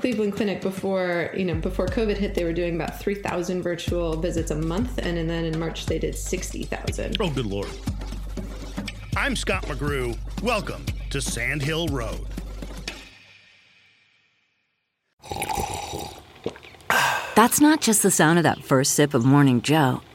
Cleveland Clinic before you know before COVID hit, they were doing about three thousand virtual visits a month, and, and then in March they did sixty thousand. Oh, good lord! I'm Scott McGrew. Welcome to Sand Hill Road. That's not just the sound of that first sip of Morning Joe.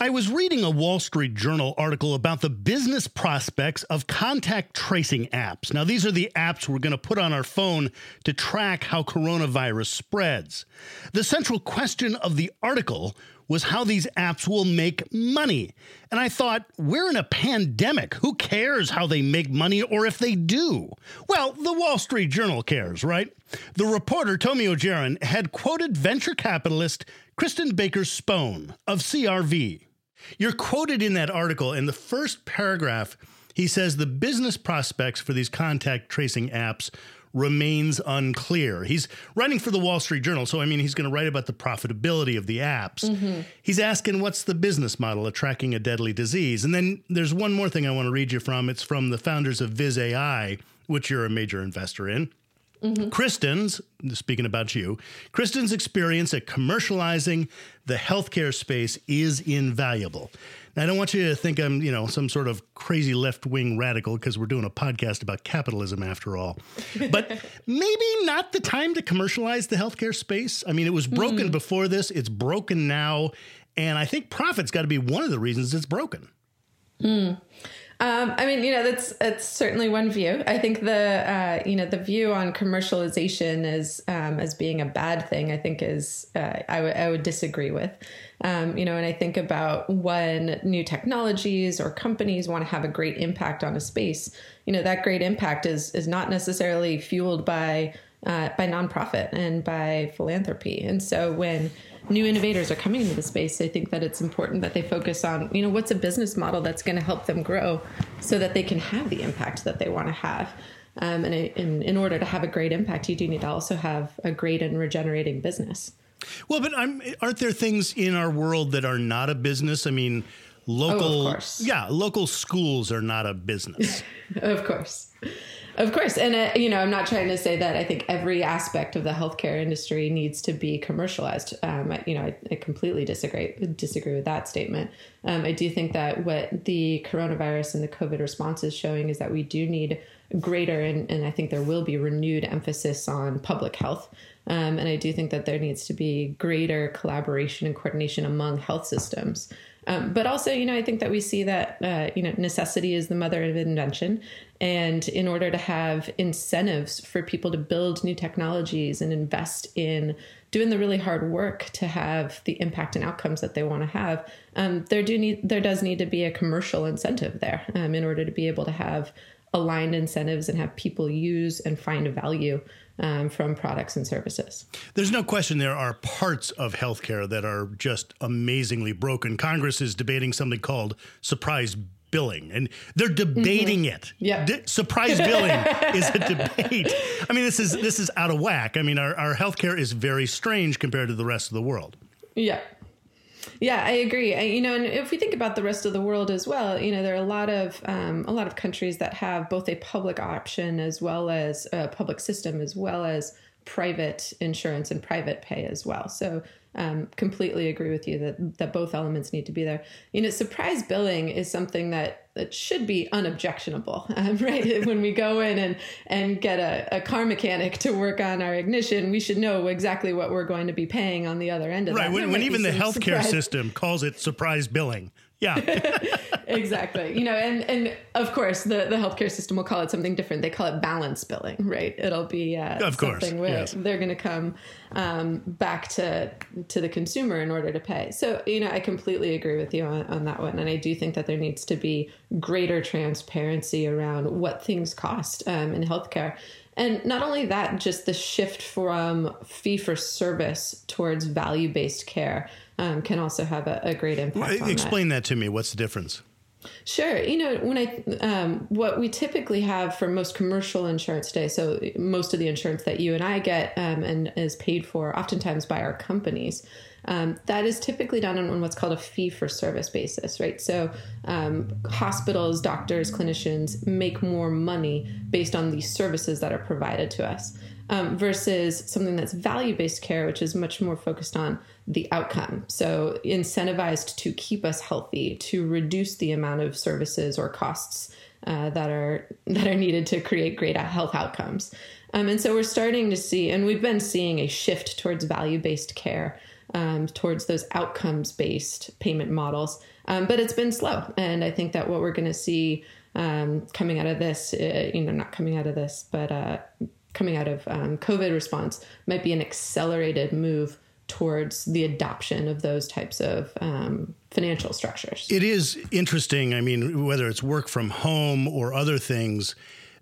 I was reading a Wall Street Journal article about the business prospects of contact tracing apps. Now, these are the apps we're going to put on our phone to track how coronavirus spreads. The central question of the article was how these apps will make money. And I thought, we're in a pandemic. Who cares how they make money or if they do? Well, the Wall Street Journal cares, right? The reporter, Tomio Geron, had quoted venture capitalist Kristen Baker Spohn of CRV. You're quoted in that article in the first paragraph. He says the business prospects for these contact tracing apps remains unclear. He's writing for the Wall Street Journal, so I mean, he's going to write about the profitability of the apps. Mm-hmm. He's asking what's the business model of tracking a deadly disease. And then there's one more thing I want to read you from. It's from the founders of Viz AI, which you're a major investor in. Mm-hmm. Kristen's, speaking about you, Kristen's experience at commercializing the healthcare space is invaluable. Now, I don't want you to think I'm, you know, some sort of crazy left wing radical because we're doing a podcast about capitalism after all. But maybe not the time to commercialize the healthcare space. I mean, it was broken mm-hmm. before this, it's broken now. And I think profit's got to be one of the reasons it's broken. Mm. Um, I mean, you know, that's that's certainly one view. I think the uh, you know the view on commercialization as um, as being a bad thing, I think is uh, I, would disagree with. Um, you know, and I think about when new technologies or companies want to have a great impact on a space. You know, that great impact is is not necessarily fueled by uh, by nonprofit and by philanthropy. And so when new innovators are coming into the space, I think that it's important that they focus on, you know, what's a business model that's going to help them grow so that they can have the impact that they want to have. Um, and in, in order to have a great impact, you do need to also have a great and regenerating business. Well, but I'm, aren't there things in our world that are not a business? I mean, local, oh, yeah, local schools are not a business. of course. Of course, and uh, you know, I'm not trying to say that I think every aspect of the healthcare industry needs to be commercialized. Um, I, you know, I, I, completely disagree disagree with that statement. Um, I do think that what the coronavirus and the COVID response is showing is that we do need greater, and, and I think there will be renewed emphasis on public health. Um, and I do think that there needs to be greater collaboration and coordination among health systems. Um, but also, you know, I think that we see that, uh, you know, necessity is the mother of invention. And in order to have incentives for people to build new technologies and invest in doing the really hard work to have the impact and outcomes that they want to have, um, there do need there does need to be a commercial incentive there um, in order to be able to have aligned incentives and have people use and find value um, from products and services. There's no question there are parts of healthcare that are just amazingly broken. Congress is debating something called surprise billing and they're debating it. Mm-hmm. Yeah. D- surprise billing is a debate. I mean, this is this is out of whack. I mean, our, our healthcare is very strange compared to the rest of the world. Yeah. Yeah, I agree. I, you know, and if we think about the rest of the world as well, you know, there are a lot of um, a lot of countries that have both a public option as well as a public system, as well as private insurance and private pay as well. So, um, completely agree with you that that both elements need to be there. You know, surprise billing is something that that should be unobjectionable, um, right? when we go in and and get a, a, car mechanic to work on our ignition, we should know exactly what we're going to be paying on the other end of right, that. Right. When, when even the healthcare surprise. system calls it surprise billing. Yeah. exactly. You know, and and of course the the healthcare system will call it something different. They call it balance billing, right? It'll be uh, of course something where yes. they're going to come um, back to to the consumer in order to pay. So you know, I completely agree with you on, on that one, and I do think that there needs to be greater transparency around what things cost um, in healthcare. And not only that, just the shift from fee for service towards value based care um, can also have a, a great impact. Well, explain that. that to me. What's the difference? Sure. You know, when I, um, what we typically have for most commercial insurance today, so most of the insurance that you and I get um, and is paid for oftentimes by our companies, um, that is typically done on what's called a fee for service basis, right? So um, hospitals, doctors, clinicians make more money based on the services that are provided to us. Um, versus something that's value based care, which is much more focused on the outcome. So, incentivized to keep us healthy, to reduce the amount of services or costs uh, that are that are needed to create great health outcomes. Um, and so, we're starting to see, and we've been seeing a shift towards value based care, um, towards those outcomes based payment models. Um, but it's been slow, and I think that what we're going to see um, coming out of this, uh, you know, not coming out of this, but uh, coming out of um, COVID response might be an accelerated move towards the adoption of those types of um, financial structures. It is interesting. I mean, whether it's work from home or other things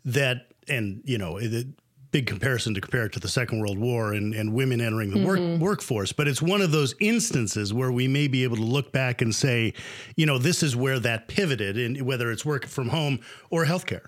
that, and, you know, the big comparison to compare it to the Second World War and, and women entering the work, mm-hmm. workforce. But it's one of those instances where we may be able to look back and say, you know, this is where that pivoted, in whether it's work from home or healthcare.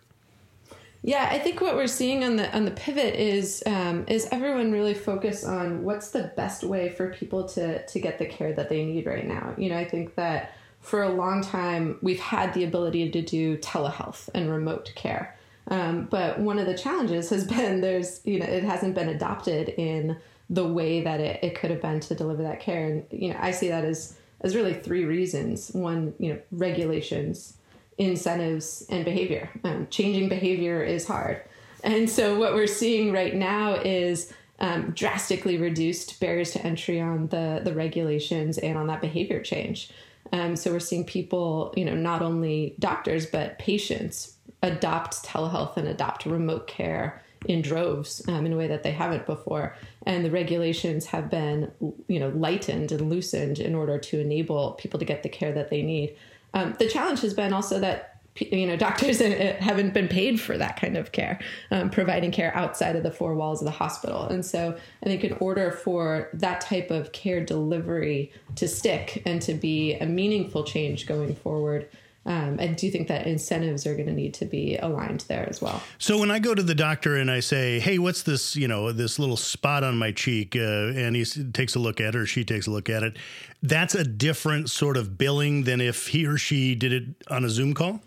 Yeah, I think what we're seeing on the on the pivot is um, is everyone really focused on what's the best way for people to to get the care that they need right now. You know, I think that for a long time we've had the ability to do telehealth and remote care, um, but one of the challenges has been there's you know it hasn't been adopted in the way that it, it could have been to deliver that care, and you know I see that as as really three reasons. One, you know, regulations incentives and behavior. Um, changing behavior is hard. And so, what we're seeing right now is um, drastically reduced barriers to entry on the, the regulations and on that behavior change. Um, so, we're seeing people, you know, not only doctors, but patients adopt telehealth and adopt remote care in droves um, in a way that they haven't before. And the regulations have been, you know, lightened and loosened in order to enable people to get the care that they need. Um, the challenge has been also that you know doctors haven't been paid for that kind of care um, providing care outside of the four walls of the hospital and so i think in order for that type of care delivery to stick and to be a meaningful change going forward um, I do think that incentives are going to need to be aligned there as well. So when I go to the doctor and I say, "Hey, what's this? You know, this little spot on my cheek," uh, and he takes a look at it or she takes a look at it, that's a different sort of billing than if he or she did it on a Zoom call.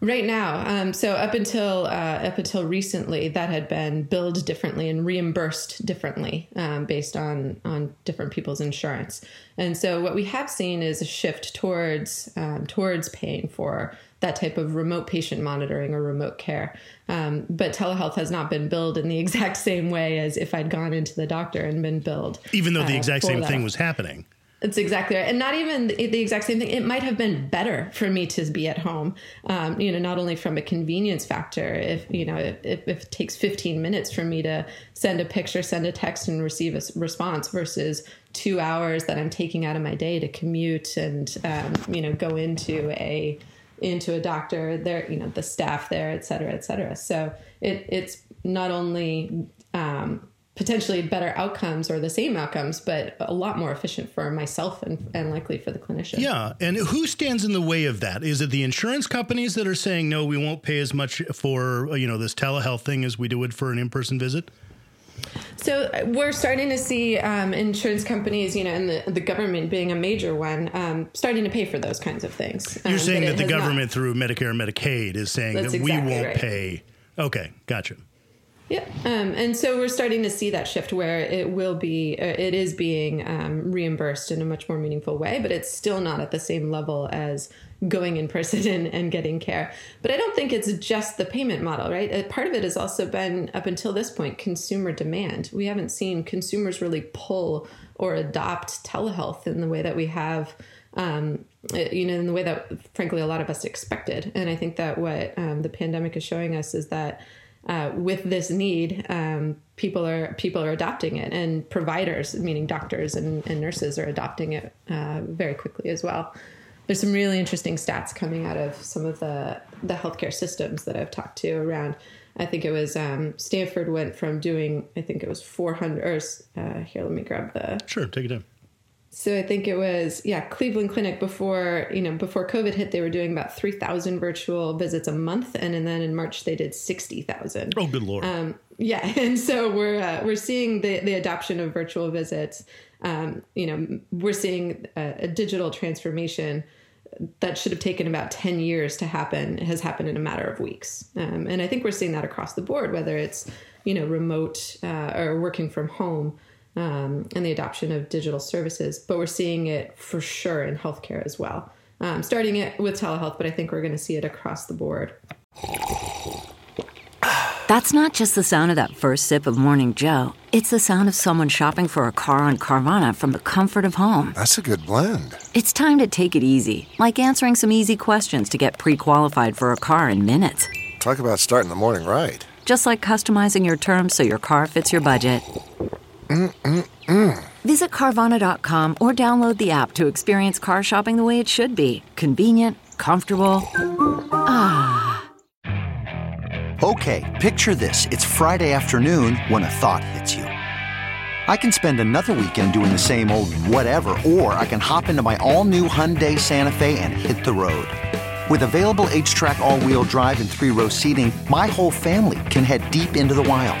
Right now, um, so up until uh, up until recently, that had been billed differently and reimbursed differently um, based on on different people's insurance. And so, what we have seen is a shift towards um, towards paying for that type of remote patient monitoring or remote care. Um, but telehealth has not been billed in the exact same way as if I'd gone into the doctor and been billed. Even though the uh, exact same that. thing was happening. It's exactly right. And not even the, exact same thing. It might have been better for me to be at home, um, you know, not only from a convenience factor, if, you know, if, if, it takes 15 minutes for me to send a picture, send a text and receive a response versus two hours that I'm taking out of my day to commute and, um, you know, go into a, into a doctor there, you know, the staff there, et cetera, et cetera. So it, it's not only, um, potentially better outcomes or the same outcomes, but a lot more efficient for myself and, and likely for the clinician. Yeah. And who stands in the way of that? Is it the insurance companies that are saying, no, we won't pay as much for, you know, this telehealth thing as we do it for an in person visit? So uh, we're starting to see um, insurance companies, you know, and the, the government being a major one, um, starting to pay for those kinds of things. You're um, saying that the government not. through Medicare and Medicaid is saying That's that exactly we won't right. pay. Okay, gotcha. Yeah, um, and so we're starting to see that shift where it will be, uh, it is being um, reimbursed in a much more meaningful way, but it's still not at the same level as going in person and, and getting care. But I don't think it's just the payment model, right? Uh, part of it has also been up until this point consumer demand. We haven't seen consumers really pull or adopt telehealth in the way that we have. Um, uh, you know, in the way that, frankly, a lot of us expected. And I think that what um, the pandemic is showing us is that uh, with this need, um, people are people are adopting it, and providers, meaning doctors and, and nurses, are adopting it uh, very quickly as well. There's some really interesting stats coming out of some of the the healthcare systems that I've talked to around. I think it was um, Stanford went from doing, I think it was 400. Or, uh, here, let me grab the Sure, take it in. So I think it was yeah Cleveland Clinic before you know before COVID hit they were doing about three thousand virtual visits a month and, and then in March they did sixty thousand. Oh, good lord. Um, yeah, and so we're uh, we're seeing the the adoption of virtual visits. Um, you know, we're seeing a, a digital transformation that should have taken about 10 years to happen has happened in a matter of weeks um, and i think we're seeing that across the board whether it's you know remote uh, or working from home um, and the adoption of digital services but we're seeing it for sure in healthcare as well um, starting it with telehealth but i think we're going to see it across the board That's not just the sound of that first sip of Morning Joe. It's the sound of someone shopping for a car on Carvana from the comfort of home. That's a good blend. It's time to take it easy, like answering some easy questions to get pre qualified for a car in minutes. Talk about starting the morning right. Just like customizing your terms so your car fits your budget. Visit Carvana.com or download the app to experience car shopping the way it should be convenient, comfortable. Ah. Okay, picture this. It's Friday afternoon when a thought hits you. I can spend another weekend doing the same old whatever, or I can hop into my all new Hyundai Santa Fe and hit the road. With available HTRAC, all wheel drive, and three row seating, my whole family can head deep into the wild.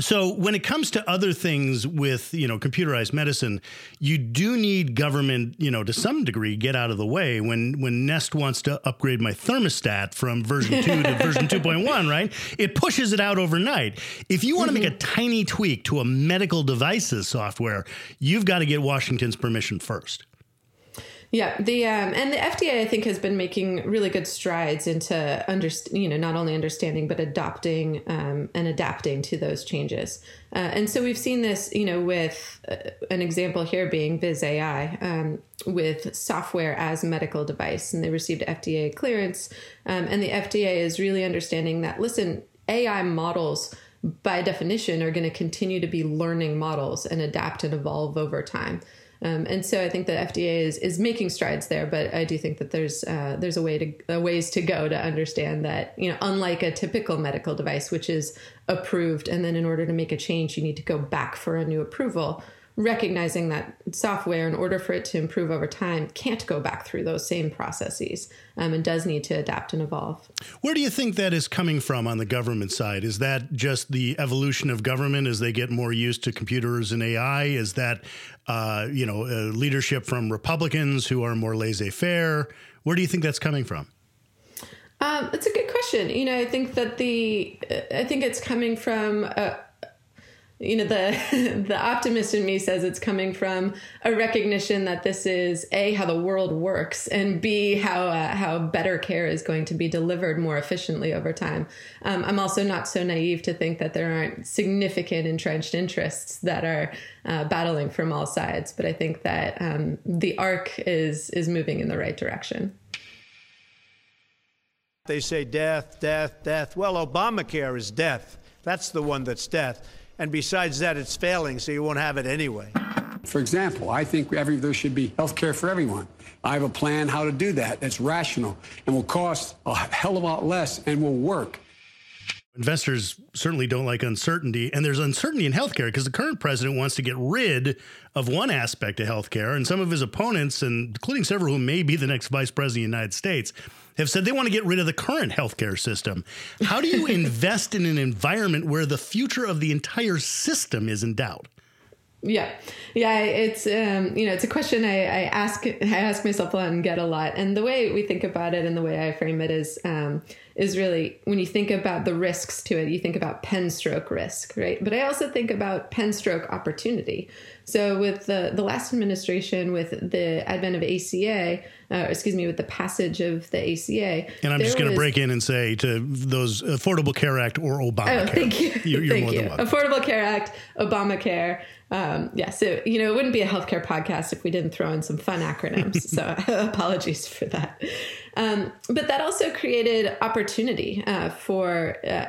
So when it comes to other things with, you know, computerized medicine, you do need government, you know, to some degree get out of the way when when Nest wants to upgrade my thermostat from version 2 to version 2.1, right? It pushes it out overnight. If you want to make a mm-hmm. tiny tweak to a medical devices software, you've got to get Washington's permission first. Yeah, the um, and the FDA I think has been making really good strides into under, you know not only understanding but adopting um, and adapting to those changes. Uh, and so we've seen this, you know, with uh, an example here being Viz AI um, with software as medical device, and they received FDA clearance. Um, and the FDA is really understanding that listen, AI models by definition are going to continue to be learning models and adapt and evolve over time. Um, and so I think the FDA is is making strides there, but I do think that there's uh, there's a way to a ways to go to understand that you know unlike a typical medical device, which is approved, and then in order to make a change, you need to go back for a new approval. Recognizing that software, in order for it to improve over time, can't go back through those same processes um, and does need to adapt and evolve. Where do you think that is coming from on the government side? Is that just the evolution of government as they get more used to computers and AI? Is that uh, you know uh, leadership from Republicans who are more laissez-faire? Where do you think that's coming from? Um, it's a good question. You know, I think that the I think it's coming from. Uh, you know the the optimist in me says it's coming from a recognition that this is a how the world works and b how uh, how better care is going to be delivered more efficiently over time. Um, I'm also not so naive to think that there aren't significant entrenched interests that are uh, battling from all sides, but I think that um, the arc is is moving in the right direction. They say death, death, death. Well, Obamacare is death. That's the one that's death. And besides that, it's failing, so you won't have it anyway. For example, I think every, there should be health care for everyone. I have a plan how to do that that's rational and will cost a hell of a lot less and will work. Investors certainly don't like uncertainty, and there's uncertainty in healthcare because the current president wants to get rid of one aspect of healthcare, and some of his opponents, and including several who may be the next vice president of the United States, have said they want to get rid of the current healthcare system. How do you invest in an environment where the future of the entire system is in doubt? Yeah, yeah. It's um, you know, it's a question I, I ask I ask myself a lot and get a lot. And the way we think about it and the way I frame it is um, is really when you think about the risks to it, you think about pen stroke risk, right? But I also think about pen stroke opportunity. So with the the last administration, with the advent of ACA, uh, excuse me, with the passage of the ACA, and I'm just going to break in and say to those Affordable Care Act or Obamacare. Oh, thank you. You're, you're thank you. Affordable Care Act, Obamacare. Um, yeah, so you know, it wouldn't be a healthcare podcast if we didn't throw in some fun acronyms. so apologies for that. Um, but that also created opportunity uh, for uh,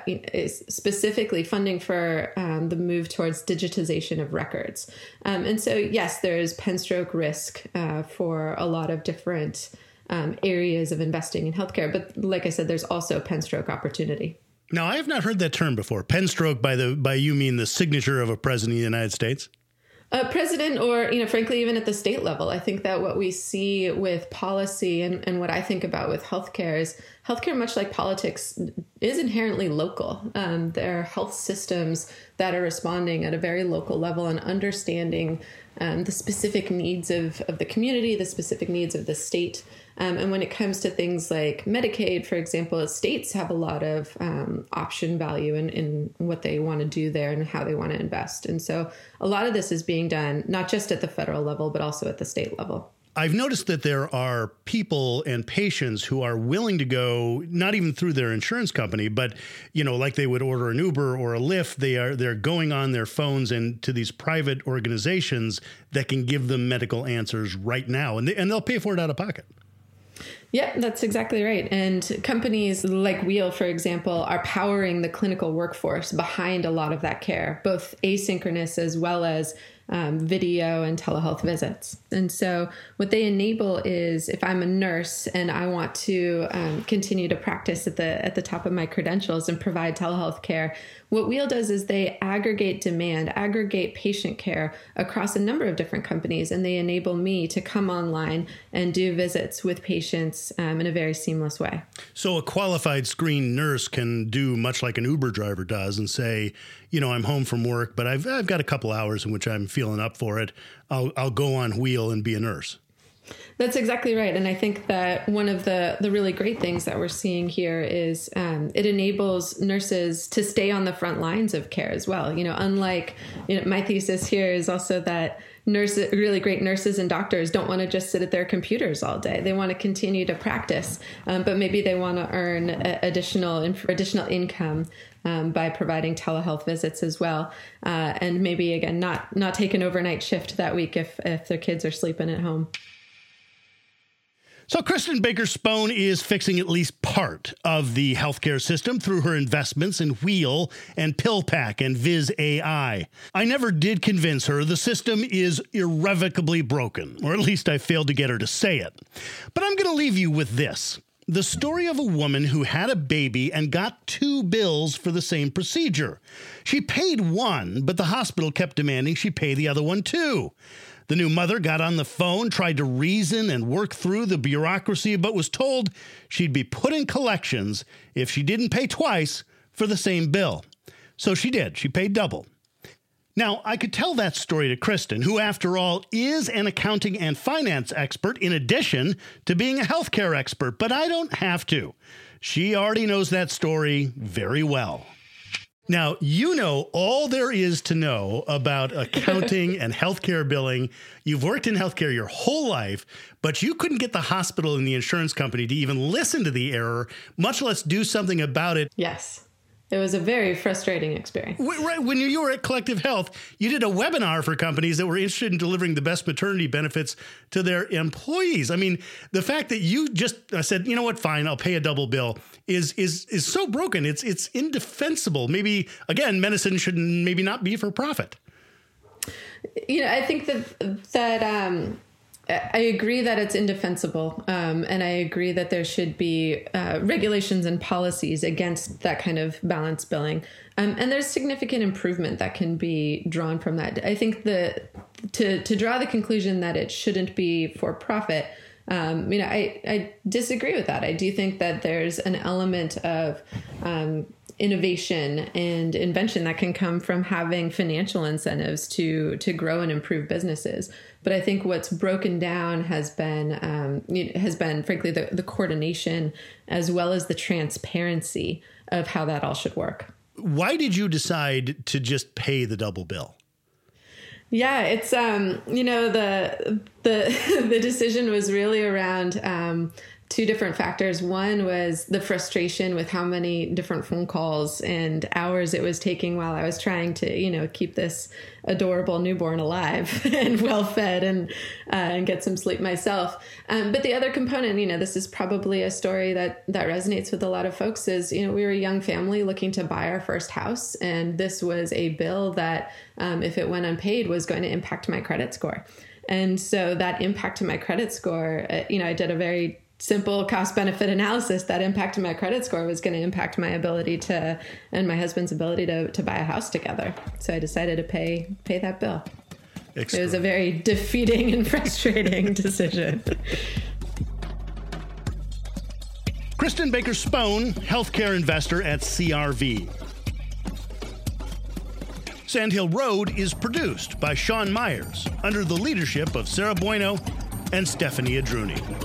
specifically funding for um, the move towards digitization of records. Um, and so, yes, there is pen stroke risk uh, for a lot of different um, areas of investing in healthcare. But like I said, there's also pen stroke opportunity. Now, I have not heard that term before. Pen stroke by the by you mean the signature of a president of the United States? A president, or you know, frankly, even at the state level, I think that what we see with policy and, and what I think about with healthcare is healthcare, much like politics, is inherently local. Um, there are health systems that are responding at a very local level and understanding um, the specific needs of, of the community, the specific needs of the state. Um, and when it comes to things like Medicaid, for example, states have a lot of um, option value in, in what they want to do there and how they want to invest. And so a lot of this is being done not just at the federal level, but also at the state level. I've noticed that there are people and patients who are willing to go not even through their insurance company, but you know, like they would order an Uber or a Lyft. They are they're going on their phones and to these private organizations that can give them medical answers right now, and they, and they'll pay for it out of pocket. Yeah, that's exactly right. And companies like Wheel, for example, are powering the clinical workforce behind a lot of that care, both asynchronous as well as um, video and telehealth visits. And so, what they enable is if I'm a nurse and I want to um, continue to practice at the at the top of my credentials and provide telehealth care, what Wheel does is they aggregate demand, aggregate patient care across a number of different companies, and they enable me to come online and do visits with patients um, in a very seamless way. So, a qualified screen nurse can do much like an Uber driver does and say, you know, I'm home from work, but I've, I've got a couple hours in which I'm feeling up for it. I'll, I'll go on Wheel and be a nurse. That's exactly right, and I think that one of the the really great things that we're seeing here is um, it enables nurses to stay on the front lines of care as well. You know, unlike you know, my thesis here is also that nurses, really great nurses and doctors, don't want to just sit at their computers all day. They want to continue to practice, um, but maybe they want to earn additional additional income um, by providing telehealth visits as well, uh, and maybe again not not take an overnight shift that week if if their kids are sleeping at home. So, Kristen Baker Spohn is fixing at least part of the healthcare system through her investments in Wheel and PillPack and Viz AI. I never did convince her the system is irrevocably broken, or at least I failed to get her to say it. But I'm going to leave you with this the story of a woman who had a baby and got two bills for the same procedure. She paid one, but the hospital kept demanding she pay the other one too. The new mother got on the phone, tried to reason and work through the bureaucracy, but was told she'd be put in collections if she didn't pay twice for the same bill. So she did. She paid double. Now, I could tell that story to Kristen, who, after all, is an accounting and finance expert in addition to being a healthcare expert, but I don't have to. She already knows that story very well. Now, you know all there is to know about accounting and healthcare billing. You've worked in healthcare your whole life, but you couldn't get the hospital and the insurance company to even listen to the error, much less do something about it. Yes. It was a very frustrating experience. Right. When you were at Collective Health, you did a webinar for companies that were interested in delivering the best maternity benefits to their employees. I mean, the fact that you just said, you know what, fine, I'll pay a double bill is is is so broken. It's it's indefensible. Maybe again, medicine should maybe not be for profit. you know, I think that that um, I agree that it's indefensible, um, and I agree that there should be uh, regulations and policies against that kind of balance billing. Um, and there's significant improvement that can be drawn from that. I think the to to draw the conclusion that it shouldn't be for profit. Um, you know, I, I disagree with that. I do think that there's an element of um, innovation and invention that can come from having financial incentives to to grow and improve businesses. But I think what's broken down has been um, has been frankly the, the coordination as well as the transparency of how that all should work. Why did you decide to just pay the double bill? Yeah, it's um, you know the the the decision was really around um, two different factors. One was the frustration with how many different phone calls and hours it was taking while I was trying to, you know, keep this adorable newborn alive and well fed and uh, and get some sleep myself. Um, but the other component, you know, this is probably a story that that resonates with a lot of folks. Is you know we were a young family looking to buy our first house, and this was a bill that, um, if it went unpaid, was going to impact my credit score. And so that impact to my credit score, uh, you know, I did a very simple cost benefit analysis that impacted my credit score was going to impact my ability to and my husband's ability to, to buy a house together. So i decided to pay pay that bill. It was a very defeating and frustrating decision. Kristen baker spohn healthcare investor at crv sandhill road is produced by sean myers under the leadership of sarah bueno and stephanie adruni